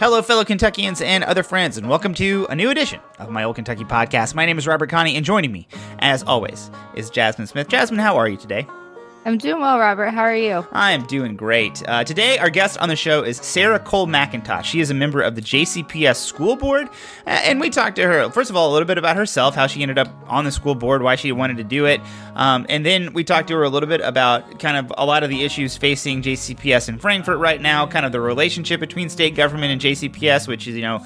Hello, fellow Kentuckians and other friends, and welcome to a new edition of my Old Kentucky podcast. My name is Robert Kahne, and joining me, as always, is Jazmin Smith. Jazmin, how are you today? I'm doing well, Robert. How are you? I am doing great. Uh, today, our guest on the show is Sarah Cole McIntosh. She is a member of the JCPS School Board, and we talked to her, first of all, a little bit about herself, how she ended up on the school board, why she wanted to do it, um, and then we talked to her a little bit about kind of a lot of the issues facing JCPS in Frankfort right now, kind of the relationship between state government and JCPS, which is, you know,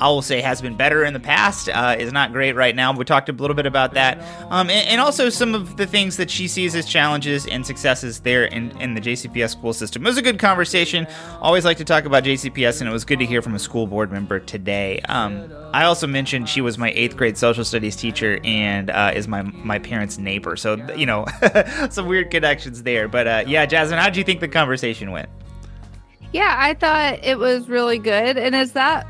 I will say has been better in the past, uh, is not great right now. We talked a little bit about that, um, and, and, also some of the things that she sees as challenges and successes there in, in the JCPS school system. It was a good conversation. Always like to talk about JCPS, and it was good to hear from a school board member today. Um, I also mentioned she was my eighth grade social studies teacher and uh, is my my parents' neighbor, so you know some weird connections there. But uh, yeah, Jazmin, how did you think the conversation went? Yeah, I thought it was really good. And is that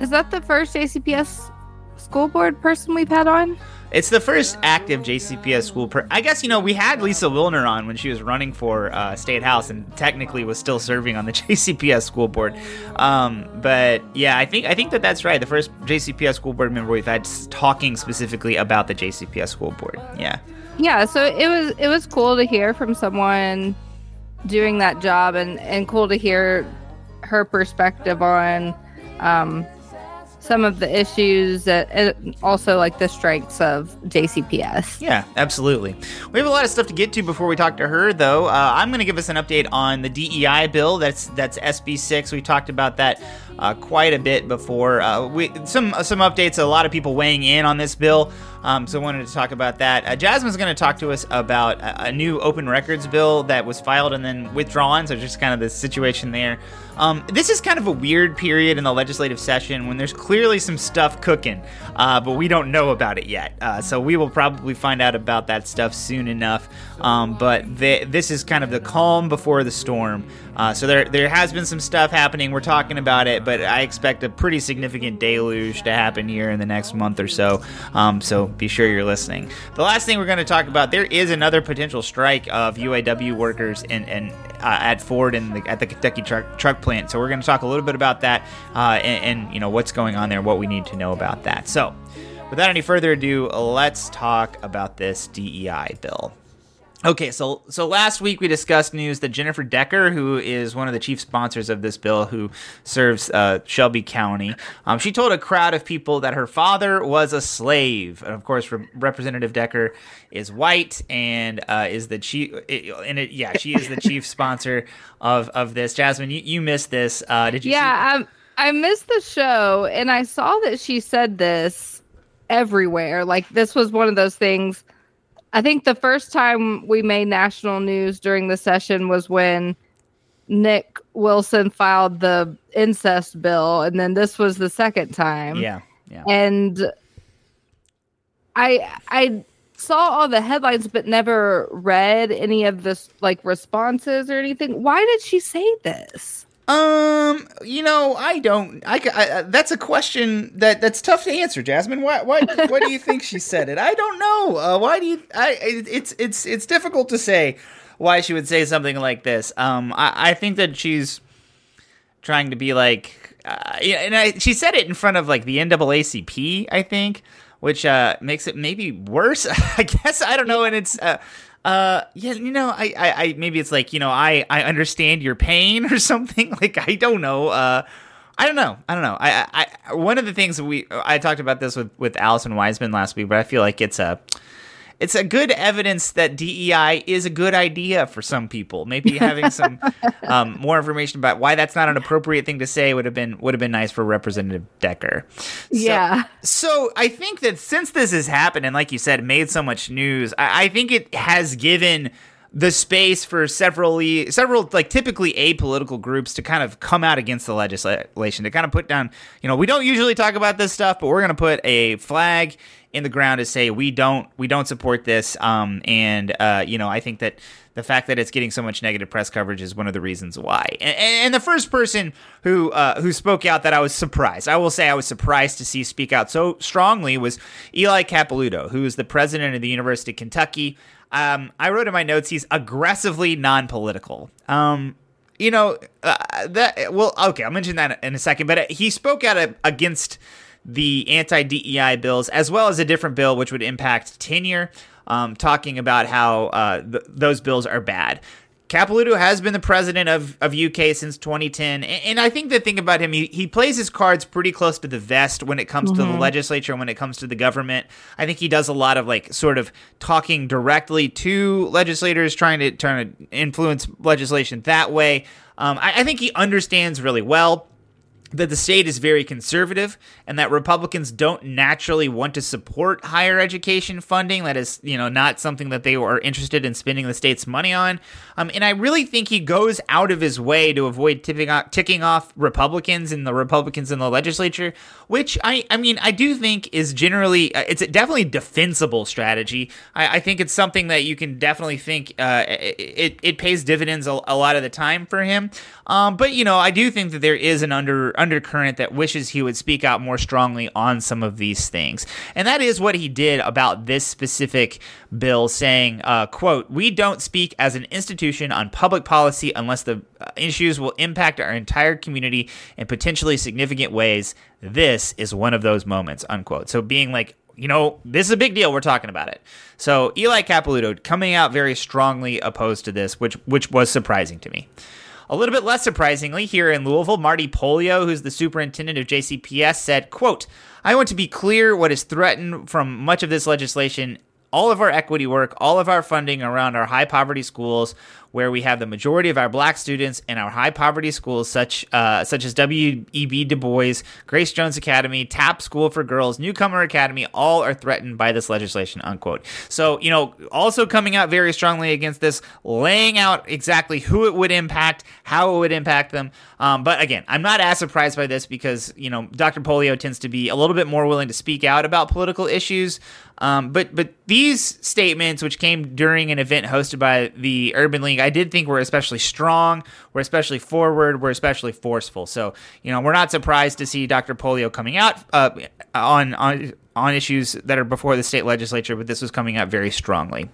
is that the first JCPS school board person we've had on? It's the first active JCPS school. Per- I guess you know we had Lisa Willner on when she was running for uh, state house, and technically was still serving on the JCPS school board. Um, but yeah, I think I think that that's right. The first JCPS school board member we've had talking specifically about the JCPS school board. Yeah. Yeah. So it was it was cool to hear from someone doing that job, and and cool to hear her perspective on um, some of the issues that, and also like the strengths of JCPS. Yeah, absolutely. We have a lot of stuff to get to before we talk to her, though. Uh, I'm going to give us an update on the DEI bill. That's that's SB six. We talked about that uh, quite a bit before. Uh, we some some updates. A lot of people weighing in on this bill. Um, so I wanted to talk about that. Uh, Jazmin's going to talk to us about a, a, new open records bill that was filed and then withdrawn. So just kind of the situation there. Um, this is kind of a weird period in the legislative session when there's clearly some stuff cooking, uh, but we don't know about it yet. Uh, so we will probably find out about that stuff soon enough. Um, but this is kind of the calm before the storm. Uh, so there there has been some stuff happening. We're talking about it, but I expect a pretty significant deluge to happen here in the next month or so. Um, so be sure you're listening. The last thing we're going to talk about there is another potential strike of UAW workers and and uh, at Ford and the, at the Kentucky truck, truck plant. So we're going to talk a little bit about that uh, and, and you know what's going on there, what we need to know about that. So without any further ado, let's talk about this DEI bill. Okay, so so last week we discussed news that Jennifer Decker, who is one of the chief sponsors of this bill, who serves uh, Shelby County, um, she told a crowd of people that her father was a slave, and of course, Re- Representative Decker is white and uh, is the chief. And it, yeah, she is the chief sponsor of of this. Jazmin, you, you missed this. Uh, did you? Yeah, um, I missed the show, and I saw that she said this everywhere. Like this was one of those things I think the first time we made national news during the session was when Nick Wilson filed the incest bill, and then this was the second time. Yeah, yeah. And I I saw all the headlines, but never read any of this like responses or anything. Why did she say this? Um, you know, I don't. I, I, uh, that's a question that that's tough to answer, Jazmin. Why why why do you think she said it? I don't know. Uh, why do you? I it's it's it's difficult to say why she would say something like this. Um, I I think that she's trying to be like, uh, and I, she said it in front of like the NAACP, I think, which uh makes it maybe worse. I guess I don't know, and it's uh uh, yeah, you know, I, I, I, maybe it's like, you know, I, I understand your pain or something. Like, I don't know. Uh, I don't know. I don't know. I, I, one of the things we, I talked about this with, with Allison Wiseman last week, but I feel like it's a, it's a good evidence that DEI is a good idea for some people. Maybe having some um, more information about why that's not an appropriate thing to say would have been would have been nice for Representative Decker. So, yeah. So I think that since this has happened and, like you said, made so much news, I, I think it has given the space for several several like typically apolitical groups to kind of come out against the legislation to kind of put down you know we don't usually talk about this stuff but we're going to put a flag in the ground to say we don't we don't support this. Um, and uh, you know, I think that the fact that it's getting so much negative press coverage is one of the reasons why. And, and the first person who uh, who spoke out that I was surprised, I will say I was surprised to see speak out so strongly was Eli Capilouto, who is the president of the University of Kentucky. Um, I wrote in my notes he's aggressively non-political. Um, you know, uh, that well, okay, I'll mention that in a second. But he spoke out against the anti DEI bills as well as a different bill which would impact tenure, um, talking about how uh, th- those bills are bad. Capilouto has been the president of, of UK since 2010. And, and I think the thing about him, he, he plays his cards pretty close to the vest when it comes mm-hmm. to the mm-hmm. legislature and when it comes to the government. I think he does a lot of like sort of talking directly to legislators, trying to trying to influence legislation that way. Um, I, I think he understands really well that the state is very conservative and that Republicans don't naturally want to support higher education funding. That is, you know, not something that they are interested in spending the state's money on. Um, and I really think he goes out of his way to avoid tipping off, ticking off Republicans and the Republicans in the legislature, which I, I mean, I do think is generally, uh, it's a definitely defensible strategy. I, I, think it's something that you can definitely think uh, it, it pays dividends a, a, lot of the time for him. Um, but, you know, I do think that there is an under undercurrent that wishes he would speak out more strongly on some of these things. And that is what he did about this specific bill, saying, uh, quote, we don't speak as an institution on public policy unless the uh, issues will impact our entire community in potentially significant ways. This is one of those moments, unquote. So being like, you know, this is a big deal. We're talking about it. So Eli Capilouto coming out very strongly opposed to this, which which was surprising to me. A little bit less surprisingly, here in Louisville, Marty Pollio, who's the superintendent of JCPS, said, quote, I want to be clear what is threatened from much of this legislation. All of our equity work, all of our funding around our high poverty schools, where we have the majority of our black students in our high poverty schools, such uh, such as W.E.B. Du Bois, Grace James Academy, TAP School for Girls, Newcomer Academy, all are threatened by this legislation. Unquote. So you know, also coming out very strongly against this, laying out exactly who it would impact, how it would impact them. Um, but again, I'm not as surprised by this because you know Dr. Pollio tends to be a little bit more willing to speak out about political issues. Um, but but these statements, which came during an event hosted by the Urban League, I did think were especially strong, were especially forward, were especially forceful. So you know we're not surprised to see Dr. Pollio coming out uh, on on on issues that are before the state legislature, but this was coming out very strongly.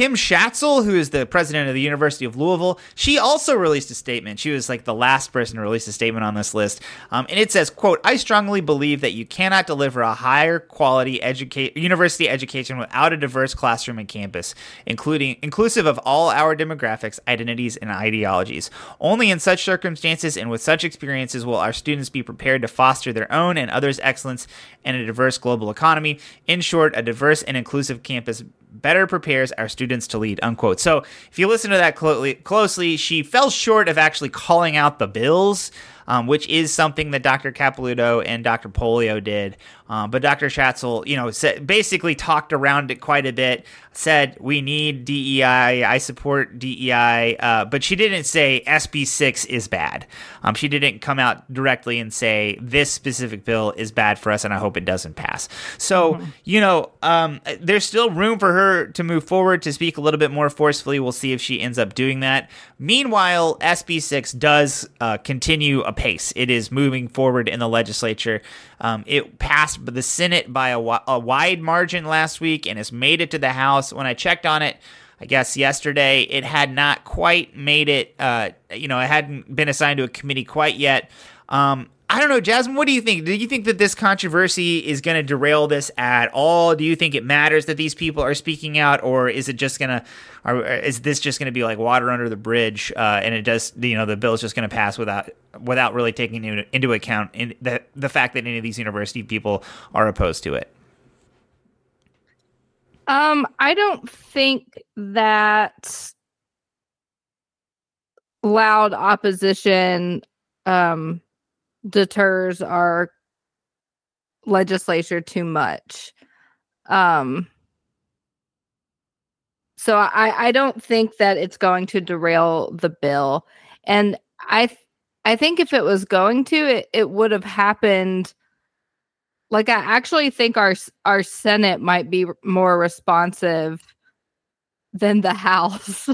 Kim Schatzel, who is the president of the University of Louisville, she also released a statement. She was like the last person to release a statement on this list, um, and it says, "quote I strongly believe that you cannot deliver a higher quality educate university education without a diverse classroom and campus, including inclusive of all our demographics, identities, and ideologies. Only in such circumstances and with such experiences will our students be prepared to foster their own and others' excellence in a diverse global economy. In short, a diverse and inclusive campus better prepares our students to lead unquote. So if you listen to that closely she fell short of actually calling out the bills um, which is something that Dr. Capilouto and Dr. Pollio did. Um, but Dr. Schatzel, you know, basically talked around it quite a bit, said we need DEI, I support DEI, uh, but she didn't say SB6 is bad. Um, she didn't come out directly and say this specific bill is bad for us and I hope it doesn't pass. So, mm-hmm. you know, um, there's still room for her to move forward to speak a little bit more forcefully. We'll see if she ends up doing that. Meanwhile, SB6 does uh, continue apace. It is moving forward in the legislature. Um, it passed the Senate by a, a wide margin last week and has made it to the House. When I checked on it, I guess yesterday, it had not quite made it. Uh, you know, it hadn't been assigned to a committee quite yet. Um, I don't know, Jazmin. What do you think? Do you think that this controversy is going to derail this at all? Do you think it matters that these people are speaking out, or is it just going to, is this just going to be like water under the bridge, uh, and it does, you know, the bill is just going to pass without without really taking into account in the the fact that any of these university people are opposed to it? Um, I don't think that loud opposition um deters our legislature too much. Um, so I, I don't think that it's going to derail the bill. And I th- I think if it was going to, it, it would have happened. Like I actually think our our Senate might be more responsive than the House.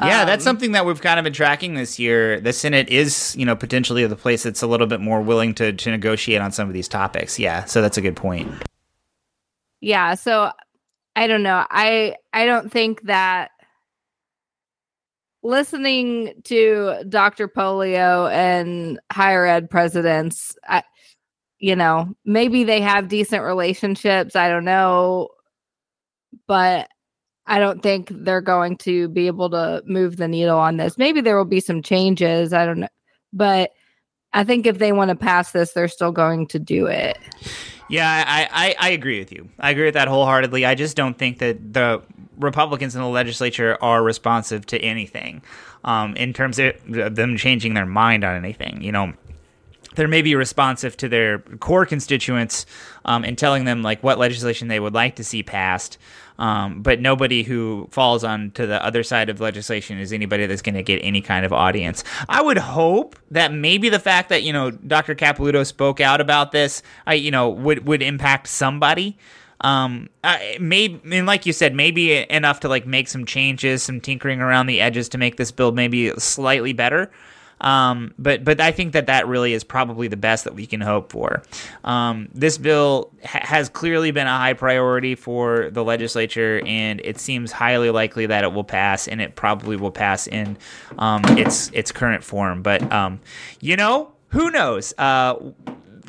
Yeah, um, that's something that we've kind of been tracking this year. The Senate is, you know, potentially the place that's a little bit more willing to to negotiate on some of these topics. Yeah, so that's a good point. Yeah, so I don't know. I I don't think that listening to Dr. Pollio and higher ed presidents, I, you know, maybe they have decent relationships. I don't know. But I don't think they're going to be able to move the needle on this. Maybe there will be some changes. I don't know. But I think if they want to pass this, they're still going to do it. Yeah, I, I, I agree with you. I agree with that wholeheartedly. I just don't think that the Republicans in the legislature are responsive to anything um, in terms of them changing their mind on anything. You know, they're maybe responsive to their core constituents um, and telling them like what legislation they would like to see passed. Um, but nobody who falls on to the other side of legislation is anybody that's going to get any kind of audience. I would hope that maybe the fact that you know Dr. Capilouto spoke out about this, I you know would would impact somebody. Um, maybe and like you said, maybe enough to like make some changes, some tinkering around the edges to make this bill maybe slightly better. Um, but but I think that that really is probably the best that we can hope for. Um, this bill ha- has clearly been a high priority for the legislature, and it seems highly likely that it will pass, and it probably will pass in um, its its current form. But um, you know, who knows? Uh,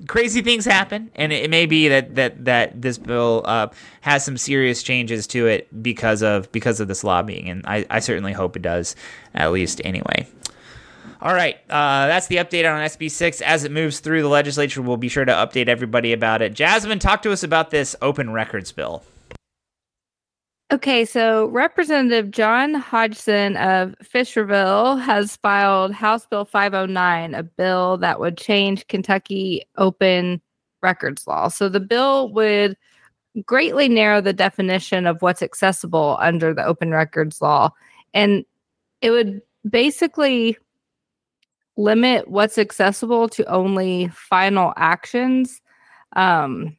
crazy things happen, and it, may be that that that this bill uh, has some serious changes to it because of because of this lobbying, and I, I certainly hope it does, at least anyway. All right, uh, that's the update on SB6. As it moves through the legislature, we'll be sure to update everybody about it. Jazmin, talk to us about this open records bill. Okay, so Representative John Hodgson of Fisherville has filed House Bill 509, a bill that would change Kentucky open records law. So the bill would greatly narrow the definition of what's accessible under the open records law. And it would basically limit what's accessible to only final actions. Um,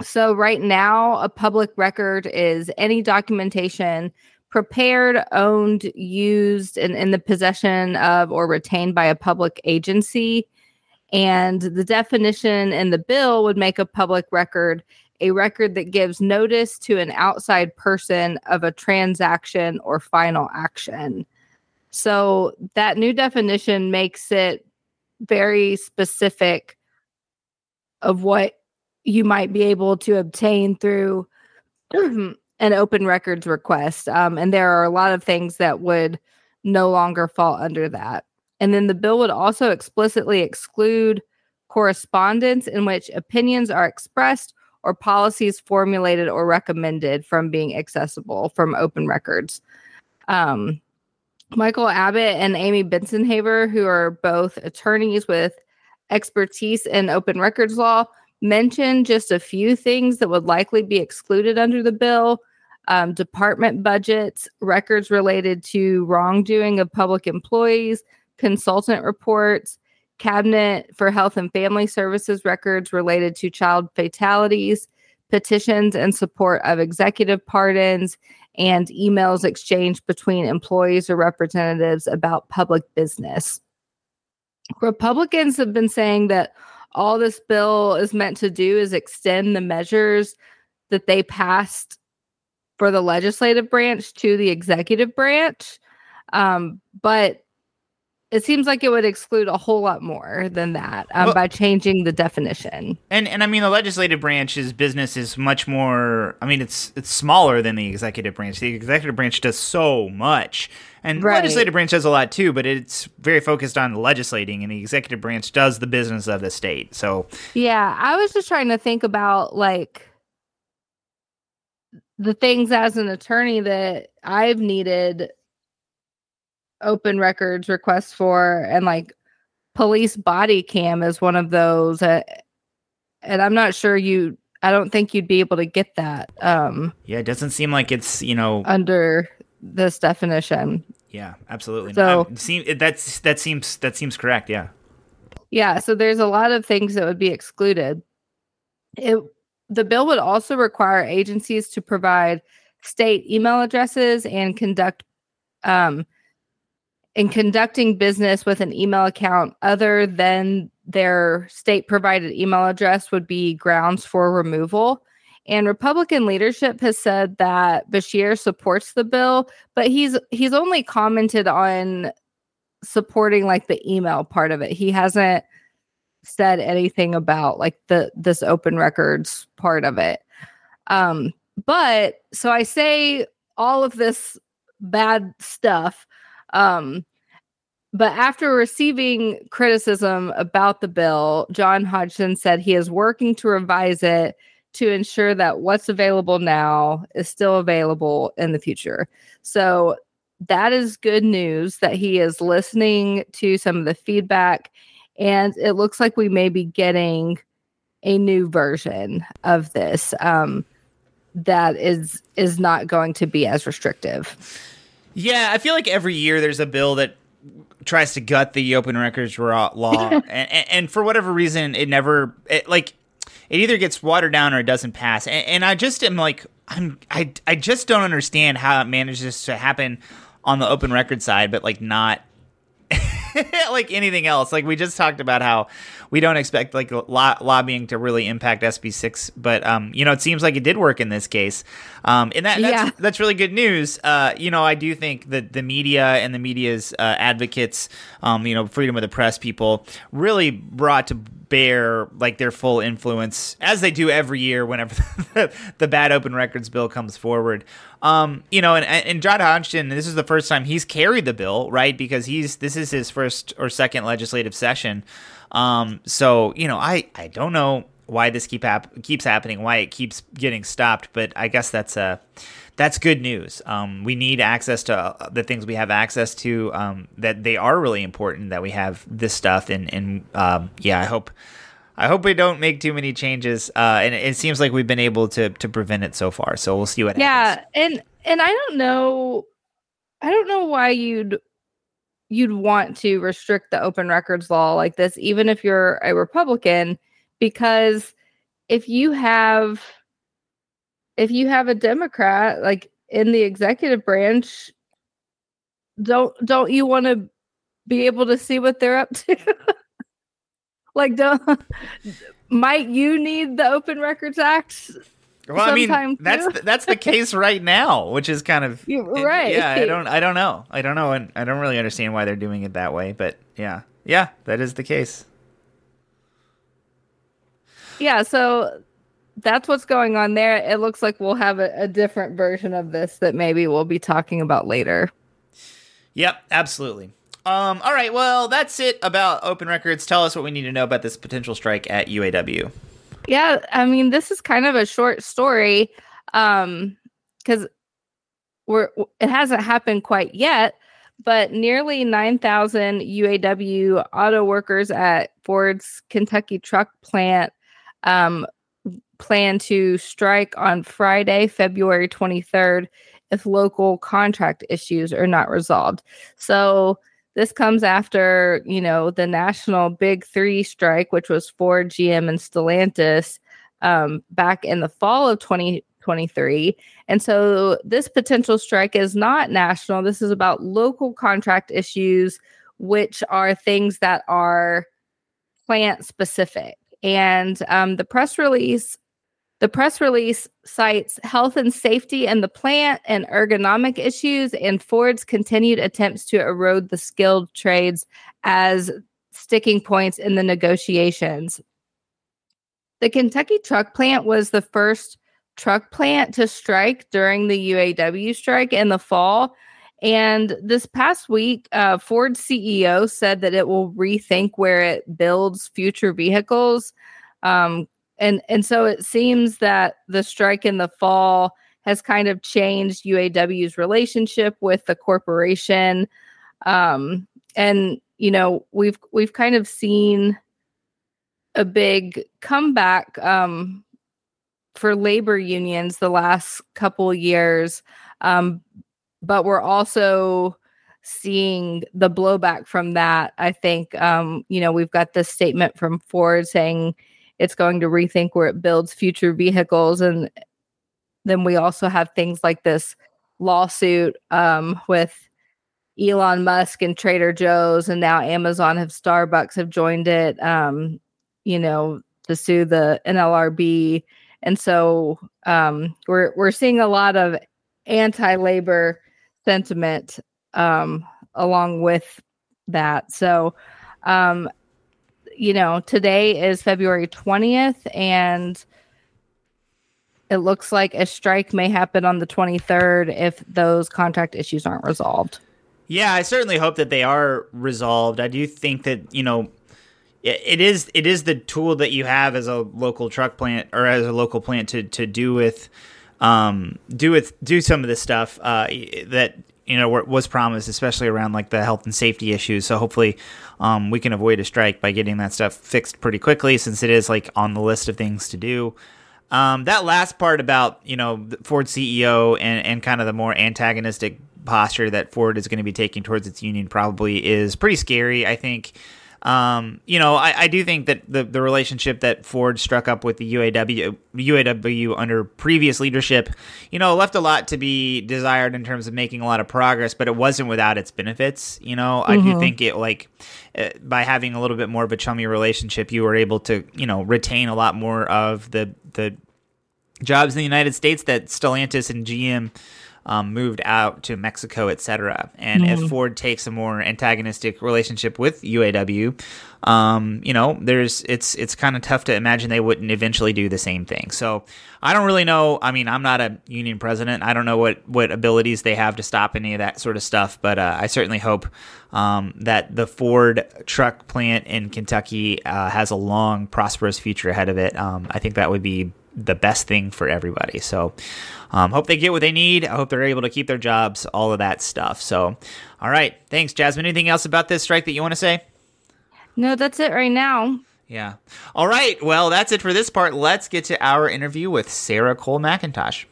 so, right now, a public record is any documentation prepared, owned, used, and in the possession of or retained by a public agency. And the definition in the bill would make a public record a record that gives notice to an outside person of a transaction or final action. So that new definition makes it very specific of what you might be able to obtain through an open records request. Um, and there are a lot of things that would no longer fall under that. And then the bill would also explicitly exclude correspondence in which opinions are expressed or policies formulated or recommended from being accessible from open records. Um, Michael Abate and Amye Bensenhaver, who are both attorneys with expertise in open records law, mentioned just a few things that would likely be excluded under the bill. Um, department budgets, records related to wrongdoing of public employees, consultant reports, cabinet for health and family services records related to child fatalities, petitions and support of executive pardons, and emails exchanged between employees or representatives about public business. Republicans have been saying that all this bill is meant to do is extend the measures that they passed for the legislative branch to the executive branch. Um, but it seems like it would exclude a whole lot more than that um, well, by changing the definition. And and I mean the legislative branch's business is much more. I mean it's it's smaller than the executive branch. The executive branch does so much, and right. the legislative branch does a lot too. But it's very focused on legislating, and the executive branch does the business of the state. So yeah, I was just trying to think about like the things as an attorney that I've needed open records requests for and like police body cam is one of those uh, and i'm not sure you i don't think you'd be able to get that um yeah it doesn't seem like it's you know under this definition. Yeah absolutely. So seem, that's that seems that seems correct yeah. Yeah so there's a lot of things that would be excluded. It the bill would also require agencies to provide state email addresses and conduct um, in conducting business with an email account other than their state provided email address would be grounds for removal. And Republican leadership has said that Beshear supports the bill, but he's he's only commented on supporting like the email part of it. He hasn't said anything about like the this open records part of it. Um, but so I say all of this bad stuff. Um, but after receiving criticism about the bill, John Hodgson said he is working to revise it to ensure that what's available now is still available in the future. So that is good news that he is listening to some of the feedback and it looks like we may be getting a new version of this um, that is is not going to be as restrictive. Yeah, I feel like every year there's a bill that tries to gut the open records law, and, and, and, for whatever reason, it never it, like it either gets watered down or it doesn't pass. And, and I just am like, I'm I I just don't understand how it manages to happen on the open record side, but like not like anything else. Like we just talked about how we don't expect like lo- lobbying to really impact SB6, but um, you know, it seems like it did work in this case. Um, and that that's, yeah. that's really good news. Uh, you know, I do think that the media and the media's uh, advocates, um, you know, freedom of the press people really brought to bear like their full influence as they do every year whenever the, the bad open records bill comes forward. Um, you know, and, and John Hodgson, this is the first time he's carried the bill, right? Because he's this is his first or second legislative session. Um, so you know, I I don't know why this keep hap- keeps happening, why it keeps getting stopped, but I guess that's a that's good news. Um, we need access to uh, the things we have access to. Um, that they are really important. That we have this stuff, and and um, yeah, I hope. I hope we don't make too many changes, uh, and it seems like we've been able to to prevent it so far. So we'll see what yeah, happens. Yeah, and and I don't know, I don't know why you'd you'd want to restrict the open records law like this, even if you're a Republican, because if you have if you have a Democrat like in the executive branch, don't don't you want to be able to see what they're up to? like don't might you need the Open Records Act? Well, I mean, that's the, that's the case right now, which is kind of You're right. Yeah, I don't I don't know. I don't know and I don't really understand why they're doing it that way, but yeah. Yeah, that is the case. Yeah, so that's what's going on there. It looks like we'll have a, a, different version of this that maybe we'll be talking about later. Yep, absolutely. Um, all right, well, that's it about open records. Tell us what we need to know about this potential strike at UAW. Yeah, I mean, this is kind of a short story um cuz we're it hasn't happened quite yet, but nearly 9,000 UAW auto workers at Ford's Kentucky truck plant um plan to strike on Friday, February 23rd, if local contract issues are not resolved. So this comes after, you know, the national big three strike, which was Ford, GM, and Stellantis um, back in the fall of 2023. And so this potential strike is not national. This is about local contract issues, which are things that are plant specific. And um, the press release the press release cites health and safety in the plant and ergonomic issues and Ford's continued attempts to erode the skilled trades as sticking points in the negotiations. The Kentucky truck plant was the first truck plant to strike during the UAW strike in the fall. And this past week, uh, Ford CEO said that it will rethink where it builds future vehicles. Um, and and so it seems that the strike in the fall has kind of changed UAW's relationship with the corporation. Um, and you know we've we've kind of seen a big comeback um, for labor unions the last couple years. Um, but we're also seeing the blowback from that i think. Um, you know we've got this statement from ford saying it's going to rethink where it builds future vehicles and then we also have things like this lawsuit um, with Elon Musk and Trader Joe's, and now Amazon have Starbucks have joined it. Um, you know, to sue the NLRB and so um, we're we're seeing a lot of anti-labor sentiment um, along with that. So, um, you know, today is February twentieth, and it looks like a strike may happen on the 23rd if those contract issues aren't resolved. Yeah, I certainly hope that they are resolved. I do think that, you know, it is it is the tool that you have as a local truck plant or as a local plant to to do with um do with do some of this stuff uh that you know was promised especially around like the health and safety issues so hopefully um we can avoid a strike by getting that stuff fixed pretty quickly since it is like on the list of things to do um, that last part about you know Ford CEO and and kind of the more antagonistic posture that Ford is going to be taking towards its union probably is pretty scary. I think. Um, you know, I, I, do think that the, the relationship that Ford struck up with the UAW UAW under previous leadership, you know, left a lot to be desired in terms of making a lot of progress, but it wasn't without its benefits. You know, mm-hmm. I do mm-hmm. think it like uh, by having a little bit more of a chummy relationship, you were able to you know retain a lot more of the the jobs in the United States that Stellantis and GM um, moved out to Mexico, etc. And mm-hmm. if Ford takes a more antagonistic relationship with UAW, um, you know, there's it's it's kind of tough to imagine they wouldn't eventually do the same thing. So I don't really know. I mean, I'm not a union president. I don't know what what abilities they have to stop any of that sort of stuff. But uh, I certainly hope um, that the Ford truck plant in Kentucky uh, has a long, prosperous future ahead of it. Um, I think that would be the best thing for everybody. So, um, hope they get what they need. I hope they're able to keep their jobs, all of that stuff. So, all right. Thanks, Jazmin. Anything else about this strike that you want to say? No, that's it right now. Yeah. All right. Well, that's it for this part. Let's get to our interview with Sarah Cole McIntosh.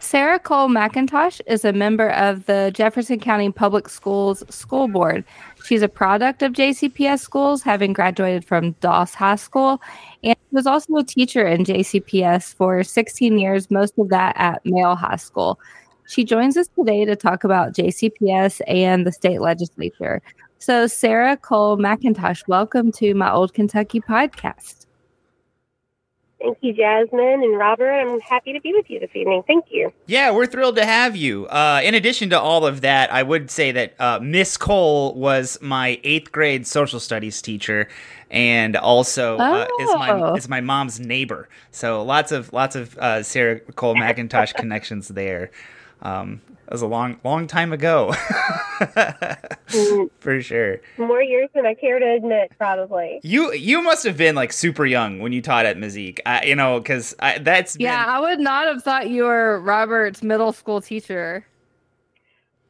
Sarah Cole McIntosh is a member of the Jefferson County Public Schools School Board. She's a product of JCPS schools, having graduated from Doss High School, and was also a teacher in JCPS for 16 years, most of that at Male High School. She joins us today to talk about JCPS and the state legislature. So, Sarah Cole McIntosh, welcome to my Old Kentucky podcast. Thank you, Jazmin and Robert. I'm happy to be with you this evening. Thank you. Yeah, we're thrilled to have you. Uh, in addition to all of that, I would say that uh, Miss Cole was my eighth grade social studies teacher, and also uh, is my oh. is my mom's neighbor. So lots of lots of uh, Sarah Cole McIntosh connections there. Um, that was a long, long time ago. Mm-hmm. For sure. More years than I care to admit, probably. You you must have been like super young when you taught at Meyzeek. I, you know, because that's yeah. Been... I would not have thought you were Robert's middle school teacher.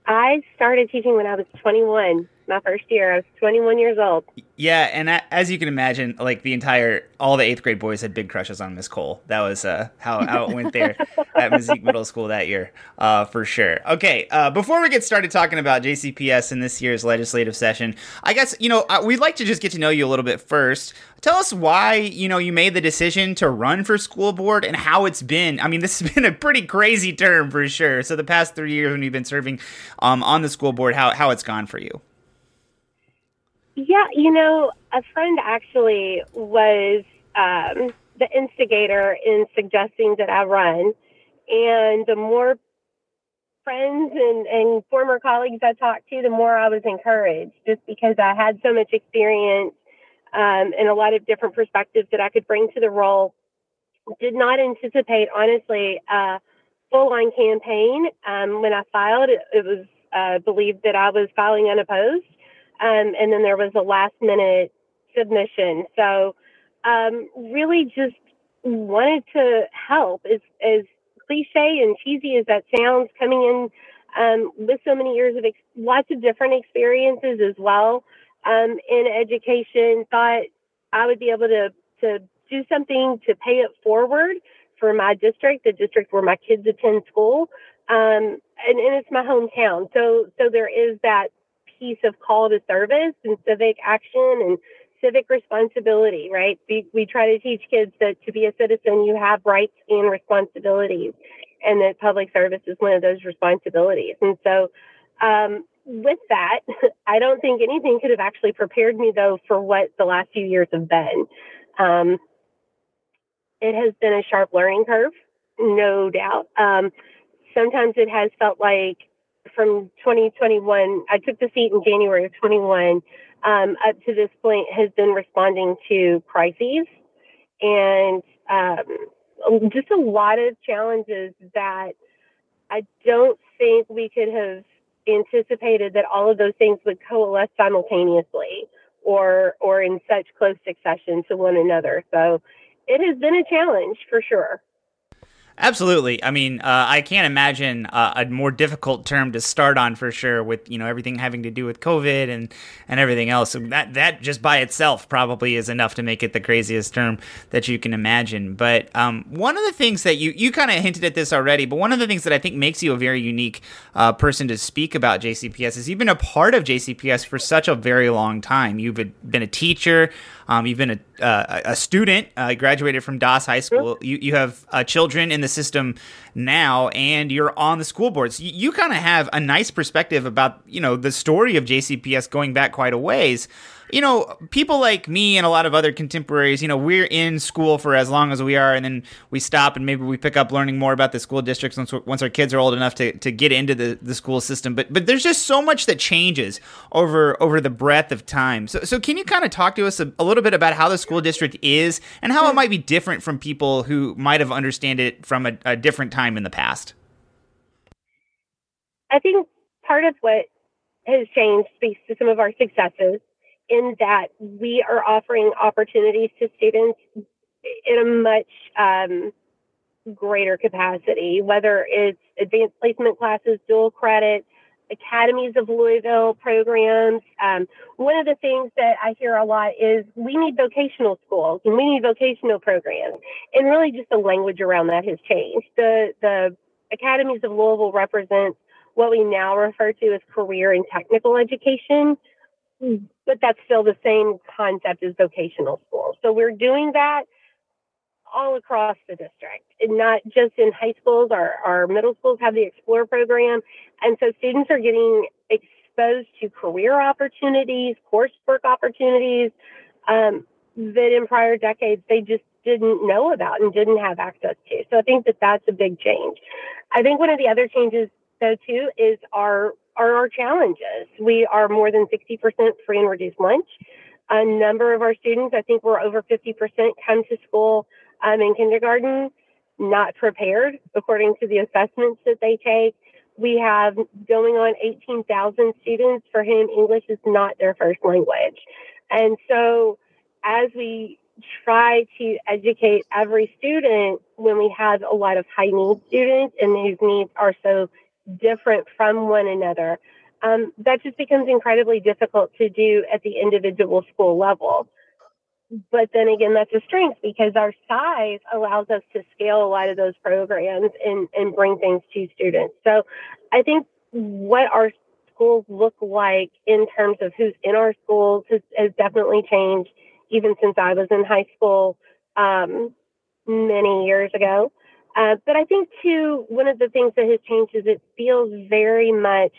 I started teaching when I was 21 my first year. I was 21 years old. Yeah, and as you can imagine, like the entire all the eighth grade boys had big crushes on Miss Cole. That was uh, how how it went there at Meyzeek Middle School that year, uh, for sure. Okay, uh, before we get started talking about JCPS in this year's legislative session, I guess you know uh, we'd like to just get to know you a little bit first. Tell us why you know you made the decision to run for school board and how it's been. I mean, this has been a pretty crazy term for sure. So the past three years when you've been serving um, on the school board, how how it's gone for you. Yeah, you know, a friend actually was um, the instigator in suggesting that I run. And the more friends and, and former colleagues I talked to, the more I was encouraged just because I had so much experience um, and a lot of different perspectives that I could bring to the role. Did not anticipate, honestly, a full on campaign. Um, when I filed, it, it was uh, believed that I was filing unopposed. Um, and then there was a last minute submission. So um, really just wanted to help. As, as cliche and cheesy as that sounds, coming in um, with so many years of ex- lots of different experiences as well um, in education, thought I would be able to to do something to pay it forward for my district, the district where my kids attend school, um, and, and it's my hometown. So so there is that piece of call to service and civic action and civic responsibility, right? We, we try to teach kids that to be a citizen, you have rights and responsibilities, and that public service is one of those responsibilities. And so, um, with that, I don't think anything could have actually prepared me, though, for what the last few years have been. Um, it has been a sharp learning curve, no doubt. Um, sometimes it has felt like from 2021, I took the seat in January of 21, um, up to this point has been responding to crises and um, just a lot of challenges that I don't think we could have anticipated that all of those things would coalesce simultaneously or or in such close succession to one another. So it has been a challenge for sure. Absolutely. I mean, uh, I can't imagine uh, a more difficult term to start on for sure. With you know everything having to do with COVID and and everything else. So that that just by itself probably is enough to make it the craziest term that you can imagine. But um, one of the things that you you kind of hinted at this already, but one of the things that I think makes you a very unique uh, person to speak about JCPS is you've been a part of JCPS for such a very long time. You've been a teacher. Um, you've been a, uh, a student, uh, graduated from Doss High School. You, you have uh, children in the system now, and you're on the school boards. You, you kind of have a nice perspective about you know the story of JCPS going back quite a ways you know, people like me and a lot of other contemporaries, you know, we're in school for as long as we are, and then we stop and maybe we pick up learning more about the school districts once, once our kids are old enough to, to get into the, the school system. But but there's just so much that changes over over the breadth of time. So so can you kind of talk to us a, a little bit about how the school district is and how it might be different from people who might have understand it from a, a different time in the past? I think part of what has changed speaks to some of our successes in that we are offering opportunities to students in a much um, greater capacity, whether it's advanced placement classes, dual credit, academies of Louisville programs. Um, one of the things that I hear a lot is we need vocational schools and we need vocational programs, and really just the language around that has changed. The the academies of Louisville represents what we now refer to as career and technical education but that's still the same concept as vocational school. So we're doing that all across the district, and not just in high schools. Our, our middle schools have the Explore program. And so students are getting exposed to career opportunities, coursework opportunities um, that in prior decades they just didn't know about and didn't have access to. So I think that that's a big change. I think one of the other changes, though, too, is our are our challenges. We are more than 60% free and reduced lunch. A number of our students, I think we're over 50%, come to school um, in kindergarten not prepared according to the assessments that they take. We have going on 18,000 students for whom English is not their first language. And so as we try to educate every student when we have a lot of high need students and whose needs are so different from one another. Um, that just becomes incredibly difficult to do at the individual school level. But then again, that's a strength because our size allows us to scale a lot of those programs and, and bring things to students. So I think what our schools look like in terms of who's in our schools has, has definitely changed even since I was in high school um, many years ago. Uh, but I think too, one of the things that has changed is it feels very much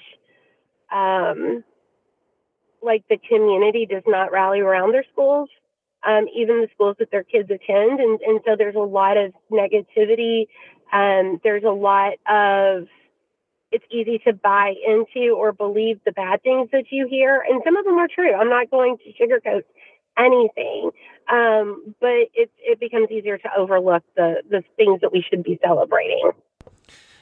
um, like the community does not rally around their schools, um, even the schools that their kids attend, and and so there's a lot of negativity. Um, there's a lot of it's easy to buy into or believe the bad things that you hear, and some of them are true. I'm not going to sugarcoat anything. Um, but it, it becomes easier to overlook the, the things that we should be celebrating.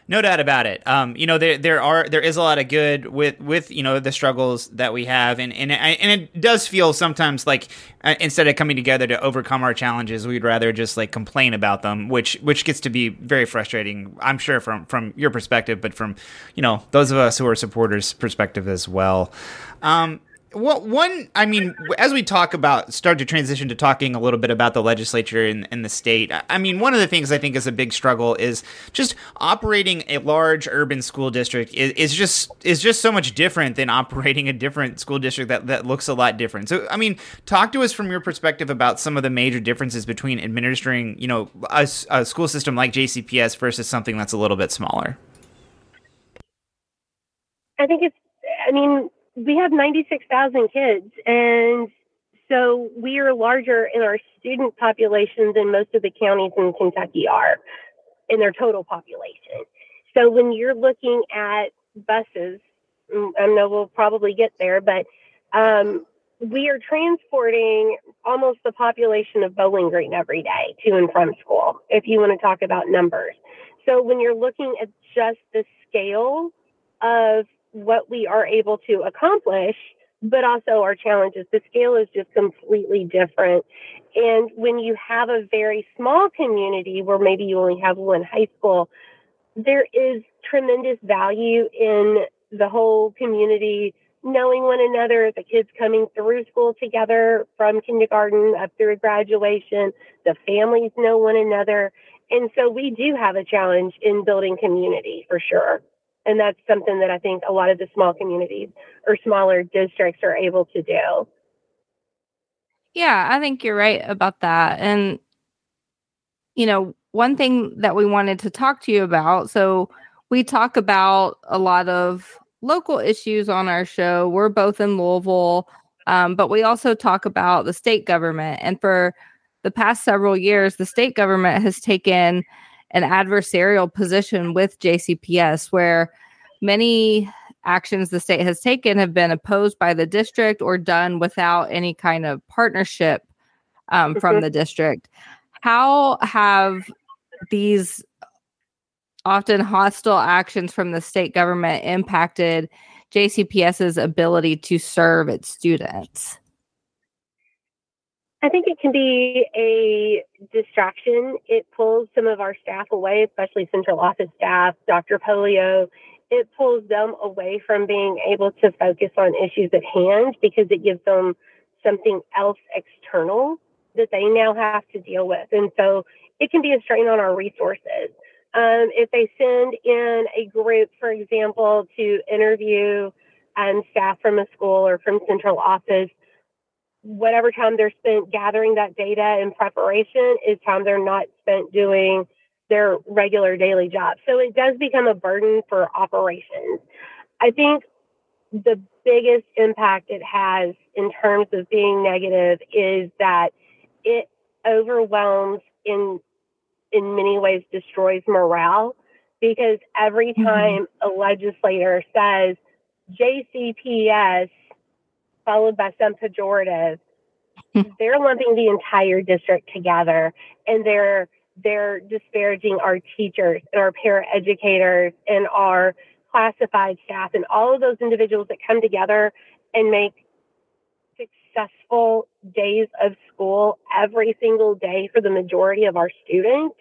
No doubt about it. Um, you know, there there are there is a lot of good with with you know the struggles that we have, and and and it does feel sometimes like uh, instead of coming together to overcome our challenges, we'd rather just like complain about them, which which gets to be very frustrating. I'm sure from from your perspective, but from you know those of us who are supporters' perspective as well. Um, well, one, I mean, as we talk about, start to transition to talking a little bit about the legislature and, and, the state. I mean, one of the things I think is a big struggle is just operating a large urban school district is, is just is just so much different than operating a different school district that, that looks a lot different. So, I mean, talk to us from your perspective about some of the major differences between administering, you know, a, a school system like JCPS versus something that's a little bit smaller. I think it's, I mean, we have 96,000 kids. And so we are larger in our student population than most of the counties in Kentucky are in their total population. So when you're looking at buses, mm, I know we'll probably get there, but um, we are transporting almost the population of Bowling Green every day to and from school, if you want to talk about numbers. So when you're looking at just the scale of what we are able to accomplish, but also our challenges, the scale is just completely different. And when you have a very small community where maybe you only have one high school, there is tremendous value in the whole community knowing one another, the kids coming through school together from kindergarten up through graduation, the families know one another. And so we do have a challenge in building community for sure. And that's something that I think a lot of the small communities or smaller districts are able to do. Yeah, I think you're right about that. And, you know, one thing that we wanted to talk to you about so we talk about a lot of local issues on our show. We're both in Louisville, um, but we also talk about the state government. And for the past several years, the state government has taken an adversarial position with JCPS where many actions the state has taken have been opposed by the district or done without any kind of partnership um, from the district. How have these often hostile actions from the state government impacted JCPS's ability to serve its students? I think it can be a distraction. It pulls some of our staff away, especially central office staff, Dr. Pollio. It pulls them away from being able to focus on issues at hand because it gives them something else external that they now have to deal with. And so it can be a strain on our resources. Um, if they send in a group, for example, to interview um, staff from a school or from central office, whatever time they're spent gathering that data in preparation is time they're not spent doing their regular daily job. So it does become a burden for operations. I think the biggest impact it has in terms of being negative is that it overwhelms in in many ways destroys morale because every mm-hmm. time mm-hmm. a legislator says JCPS followed by some pejorative, they're lumping the entire district together and they're they're disparaging our teachers and our paraeducators and our classified staff and all of those individuals that come together and make successful days of school every single day for the majority of our students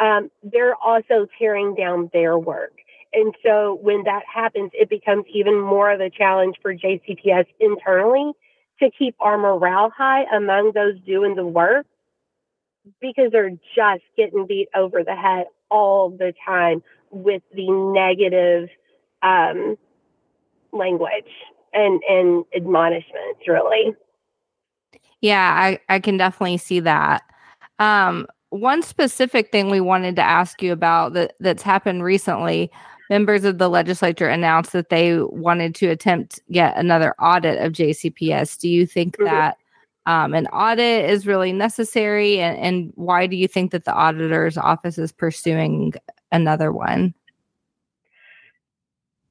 um, they're also tearing down their work. And so when that happens, it becomes even more of a challenge for JCPS internally to keep our morale high among those doing the work because they're just getting beat over the head all the time with the negative um, language and, and admonishments, really. Yeah, I, I can definitely see that. Um, one specific thing we wanted to ask you about that that's happened recently members of the legislature announced that they wanted to attempt yet another audit of jcps do you think mm-hmm. that um, an audit is really necessary and, and why do you think that the auditor's office is pursuing another one?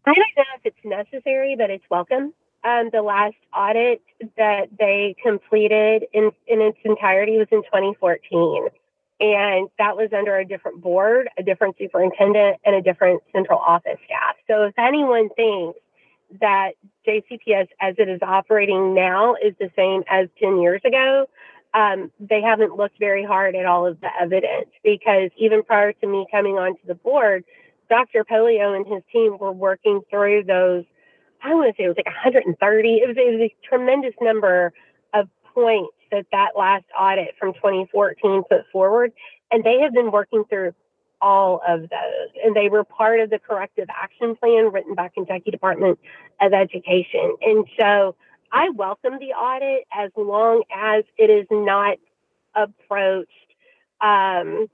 I don't know if it's necessary but it's welcome. Um, the last audit that they completed in, in its entirety was in 2014 and that was under a different board, a different superintendent, and a different central office staff. So if anyone thinks that JCPS as it is operating now is the same as 10 years ago, um, they haven't looked very hard at all of the evidence because even prior to me coming onto the board, Dr. Pollio and his team were working through those. I want to say it was like 130. It was, it was a tremendous number of points that that last audit from 2014 put forward, and they have been working through all of those, and they were part of the corrective action plan written by Kentucky Department of Education. And so I welcome the audit as long as it is not approached um,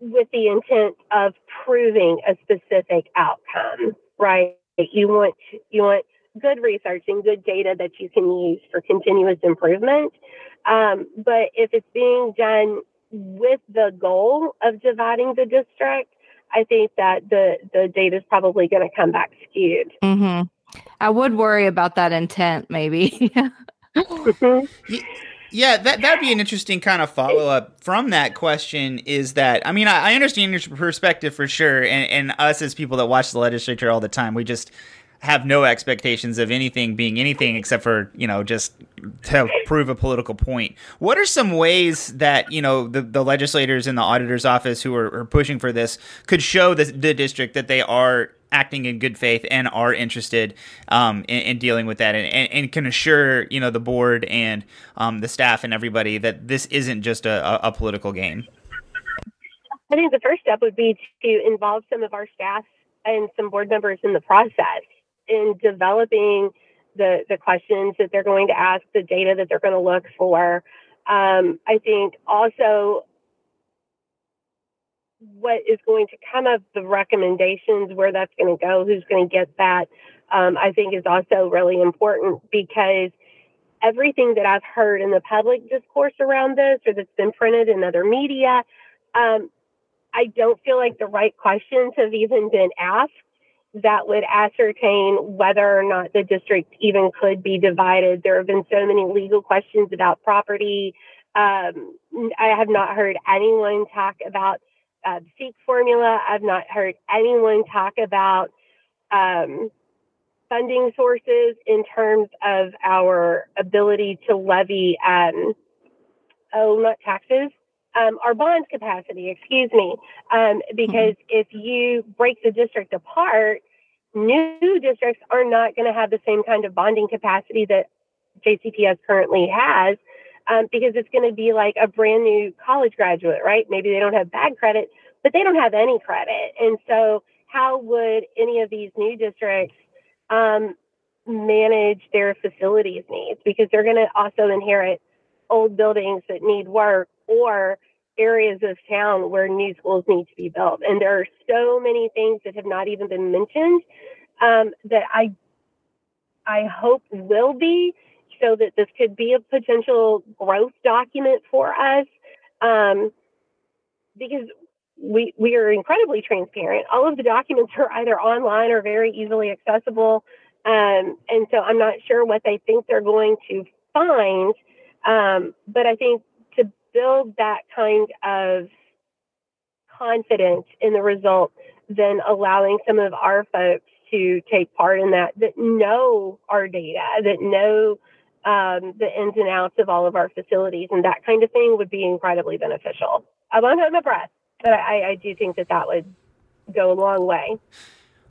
with the intent of proving a specific outcome, right? You want you want good research and good data that you can use for continuous improvement. Um, but if it's being done with the goal of dividing the district, I think that the the data is probably going to come back skewed. Mm-hmm. I would worry about that intent, maybe. mm-hmm. Yeah, that that'd be an interesting kind of follow up from that question. Is that I mean I, I understand your perspective for sure, and, and us as people that watch the legislature all the time, we just have no expectations of anything being anything except for you know just to prove a political point. What are some ways that you know the, the legislators in the auditor's office who are, are pushing for this could show the, the district that they are acting in good faith and are interested um, in, in, dealing with that and, and, and, can assure you know the board and um, the staff and everybody that this isn't just a, a political game? I think the first step would be to involve some of our staff and some board members in the process in developing the the questions that they're going to ask, the data that they're going to look for. Um, I think also what is going to come of the recommendations, where that's going to go, who's going to get that, um, I think is also really important because everything that I've heard in the public discourse around this or that's been printed in other media, um, I don't feel like the right questions have even been asked that would ascertain whether or not the district even could be divided. There have been so many legal questions about property. Um, I have not heard anyone talk about uh, SEEK formula. I've not heard anyone talk about um, funding sources in terms of our ability to levy, um, oh, not taxes, um, our bond capacity, excuse me, um, because mm-hmm. if you break the district apart, new districts are not going to have the same kind of bonding capacity that JCPS currently has. Um, because it's going to be like a brand new college graduate, right? Maybe they don't have bad credit, but they don't have any credit. And so, how would any of these new districts um, manage their facilities needs? Because they're going to also inherit old buildings that need work or areas of town where new schools need to be built. And there are so many things that have not even been mentioned um, that I I hope will be so that this could be a potential growth document for us. Um, because we we are incredibly transparent. All of the documents are either online or very easily accessible. Um, and so I'm not sure what they think they're going to find. Um, but I think build that kind of confidence in the result than allowing some of our folks to take part in that that know our data that know um, the ins and outs of all of our facilities and that kind of thing would be incredibly beneficial. I won't hold my breath but I, I do think that that would go a long way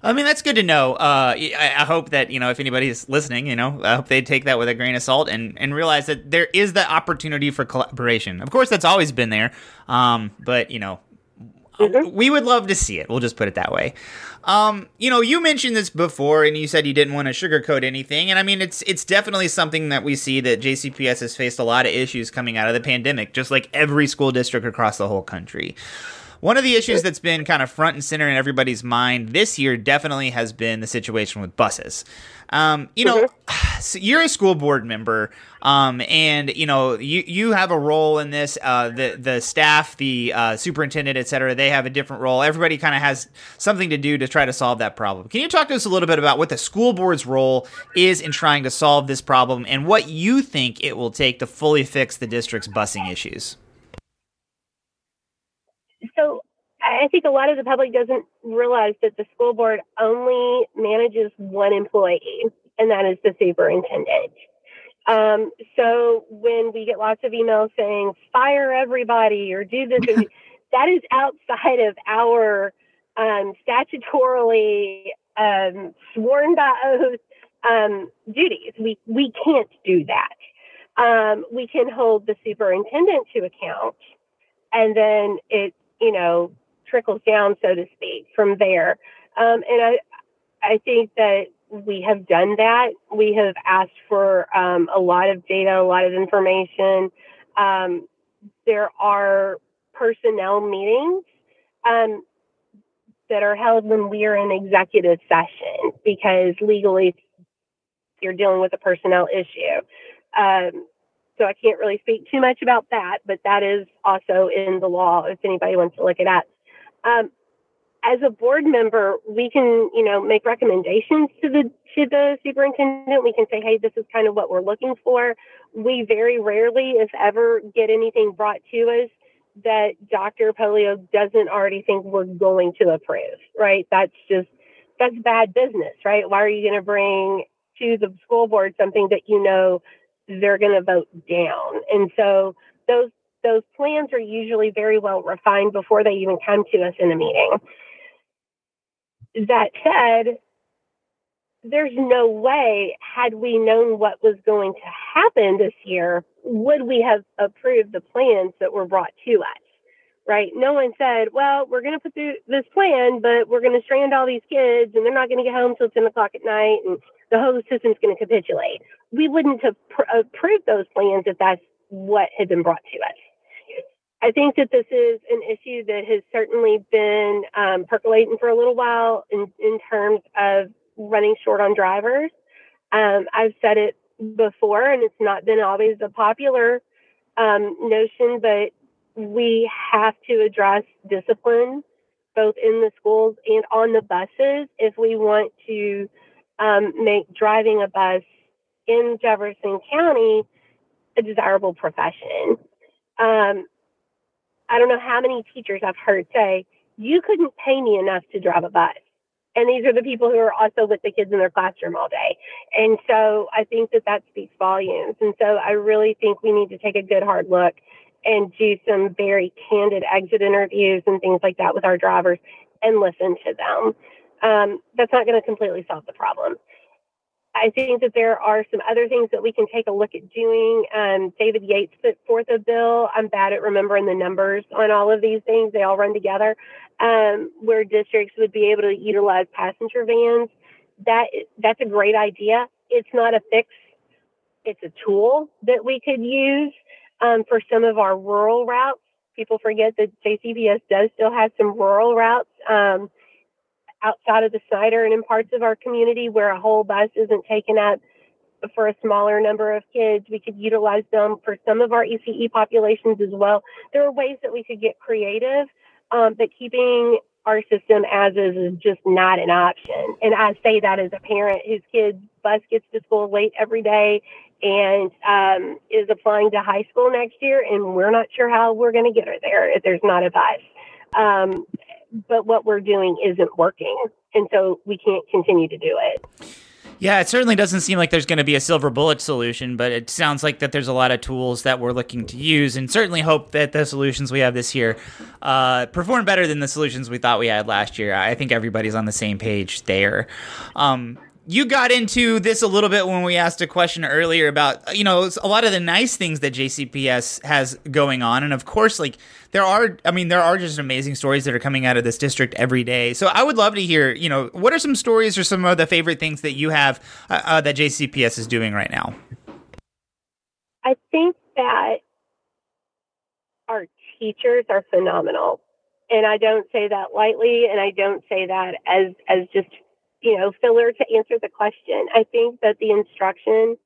I mean, that's good to know. Uh, I, I, hope that, you know, if anybody's listening, you know, I hope they take that with a grain of salt and, and realize that there is the opportunity for collaboration. Of course, that's always been there. Um, but, you know, mm-hmm. we would love to see it. We'll just put it that way. Um, you know, you mentioned this before, and you said you didn't want to sugarcoat anything, and I mean, it's it's definitely something that we see that JCPS has faced a lot of issues coming out of the pandemic, just like every school district across the whole country. One of the issues that's been kind of front and center in everybody's mind this year definitely has been the situation with buses. Um, you know, mm-hmm. so you're a school board member, um, and you know you you have a role in this. Uh, the the staff, the uh, superintendent, et cetera, they have a different role. Everybody kind of has something to do to try to solve that problem. Can you talk to us a little bit about what the school board's role is in trying to solve this problem, and what you think it will take to fully fix the district's busing issues? So I think a lot of the public doesn't realize that the school board only manages one employee, and that is the superintendent. Um, so when we get lots of emails saying fire everybody or do this, that is outside of our um, statutorily um, sworn by oath um, duties. We we can't do that. Um, we can hold the superintendent to account, and then it you know, trickles down, so to speak, from there. Um, and I, I think that we have done that. We have asked for um, a lot of data, a lot of information. Um, there are personnel meetings um, that are held when we are in executive session because legally you're dealing with a personnel issue. Um, so I can't really speak too much about that, but that is also in the law if anybody wants to look it up. Um, as a board member, we can, you know, make recommendations to the to the superintendent. We can say, hey, this is kind of what we're looking for. We very rarely, if ever, get anything brought to us that Dr. Pollio doesn't already think we're going to approve, right? That's just that's bad business, right? Why are you going to bring to the school board something that you know they're going to vote down? And so those those plans are usually very well refined before they even come to us in a meeting. That said, there's no way, had we known what was going to happen this year, would we have approved the plans that were brought to us? Right? No one said, well, we're going to put through this plan, but we're going to strand all these kids and they're not going to get home till 10 o'clock at night and the whole system's going to capitulate. We wouldn't have pr- approved those plans if that's what had been brought to us. I think that this is an issue that has certainly been um, percolating for a little while in, in terms of running short on drivers. Um, I've said it before, and it's not been always a popular um, notion, but we have to address discipline both in the schools and on the buses if we want to um, make driving a bus in Jefferson County a desirable profession. Um, I don't know how many teachers I've heard say, you couldn't pay me enough to drive a bus. And these are the people who are also with the kids in their classroom all day. And so I think that that speaks volumes. And so I really think we need to take a good hard look and do some very candid exit interviews and things like that with our drivers and listen to them. Um, that's not going to completely solve the problem. I think that there are some other things that we can take a look at doing. Um, David Yates put forth a bill. I'm bad at remembering the numbers on all of these things. They all run together, um, where districts would be able to utilize passenger vans. That that's a great idea. It's not a fix. It's a tool that we could use um, for some of our rural routes. People forget that JCPS does still have some rural routes. Outside of the Snyder and in parts of our community where a whole bus isn't taken up for a smaller number of kids. We could utilize them for some of our ECE populations as well. There are ways that we could get creative, um, but keeping our system as is is just not an option. And I say that as a parent whose kid's bus gets to school late every day and um, is applying to high school next year, and we're not sure how we're going to get her there if there's not a bus. Um, but what we're doing isn't working. And so we can't continue to do it. Yeah, it certainly doesn't seem like there's going to be a silver bullet solution, but it sounds like that there's a lot of tools that we're looking to use, and certainly hope that the solutions we have this year uh, perform better than the solutions we thought we had last year. I think everybody's on the same page there. Um, you got into this a little bit when we asked a question earlier about you know a lot of the nice things that JCPS has going on, and of course, like there are, I mean, there are just amazing stories that are coming out of this district every day. So I would love to hear, you know, what are some stories or some of the favorite things that you have uh, uh, that JCPS is doing right now? I think that our teachers are phenomenal, and I don't say that lightly, and I don't say that as as just you know, filler to answer the question. I think that the instruction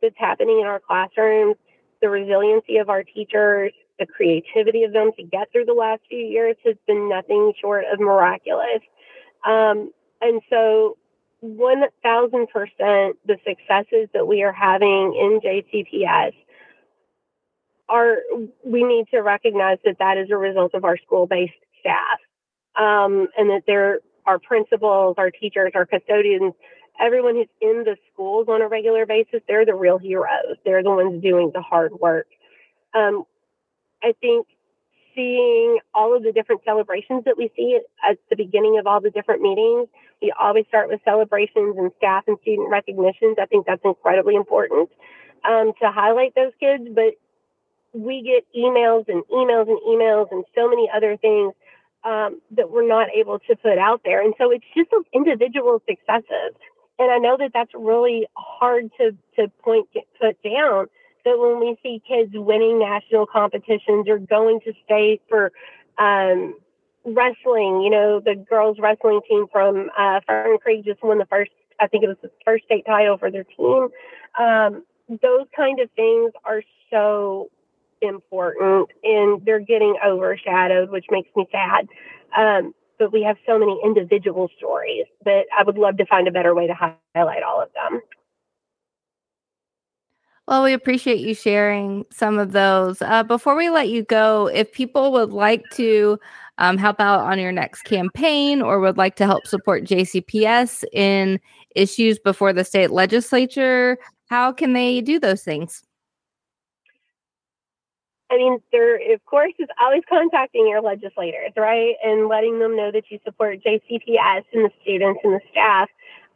that's happening in our classrooms, the resiliency of our teachers, the creativity of them to get through the last few years has been nothing short of miraculous. Um, and so, 1000% the successes that we are having in JCPS are, we need to recognize that that is a result of our school based staff um, and that they're our principals, our teachers, our custodians, everyone who's in the schools on a regular basis, they're the real heroes. They're the ones doing the hard work. Um, I think seeing all of the different celebrations that we see at the beginning of all the different meetings, we always start with celebrations and staff and student recognitions. I think that's incredibly important um, to highlight those kids. But we get emails and emails and emails and so many other things um, that we're not able to put out there. And so it's just those individual successes. And I know that that's really hard to, to point, put down. But when we see kids winning national competitions or going to state for um, wrestling, you know, the girls wrestling team from uh, Fern Creek just won the first I think it was the first state title for their team. Um, those kind of things are so important and they're getting overshadowed, which makes me sad. Um, but we have so many individual stories that I would love to find a better way to highlight all of them. Well, we appreciate you sharing some of those. Uh, before we let you go, if people would like to um, help out on your next campaign or would like to help support JCPS in issues before the state legislature, how can they do those things? I mean, there, of course, is always contacting your legislators, right? And letting them know that you support JCPS and the students and the staff.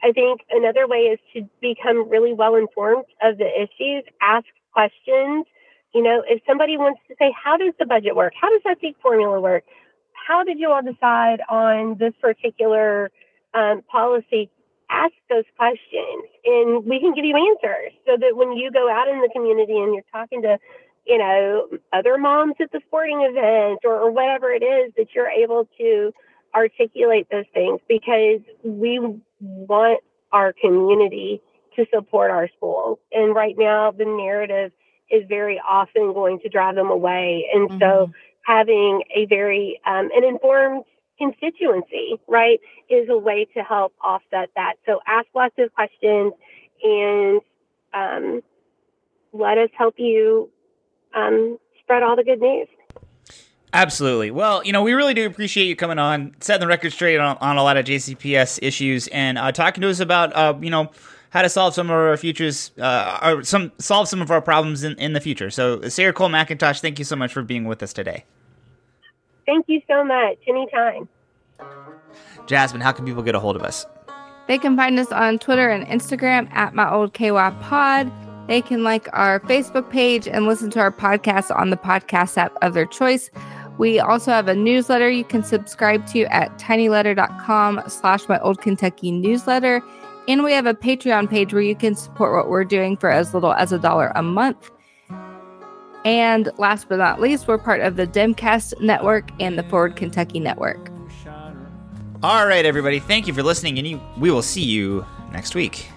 I think another way is to become really well informed of the issues, ask questions. You know, if somebody wants to say, how does the budget work? How does that SEEK formula work? How did you all decide on this particular um, policy? Ask those questions and we can give you answers so that when you go out in the community and you're talking to you know, other moms at the sporting event or, or whatever it is that you're able to articulate those things because we want our community to support our schools. And right now, the narrative is very often going to drive them away. And mm-hmm. so, having a very um, an informed constituency, right, is a way to help offset that. So, ask lots of questions and um, let us help you um, spread all the good news. Absolutely. Well, you know, we really do appreciate you coming on, setting the record straight on, on a lot of JCPS issues, and uh, talking to us about, uh, you know, how to solve some of our futures, uh, or some solve some of our problems in, in the future. So, Sarah Cole McIntosh, thank you so much for being with us today. Thank you so much. Anytime. Jazmin, how can people get a hold of us? They can find us on Twitter and Instagram at my old KY pod. They can like our Facebook page and listen to our podcast on the podcast app of their choice. We also have a newsletter you can subscribe to at tinyletter.com slash my old Kentucky newsletter. And we have a Patreon page where you can support what we're doing for as little as a dollar a month. And last but not least, we're part of the Demcast Network and the Forward Kentucky Network. All right, everybody. Thank you for listening, and you, we will see you next week.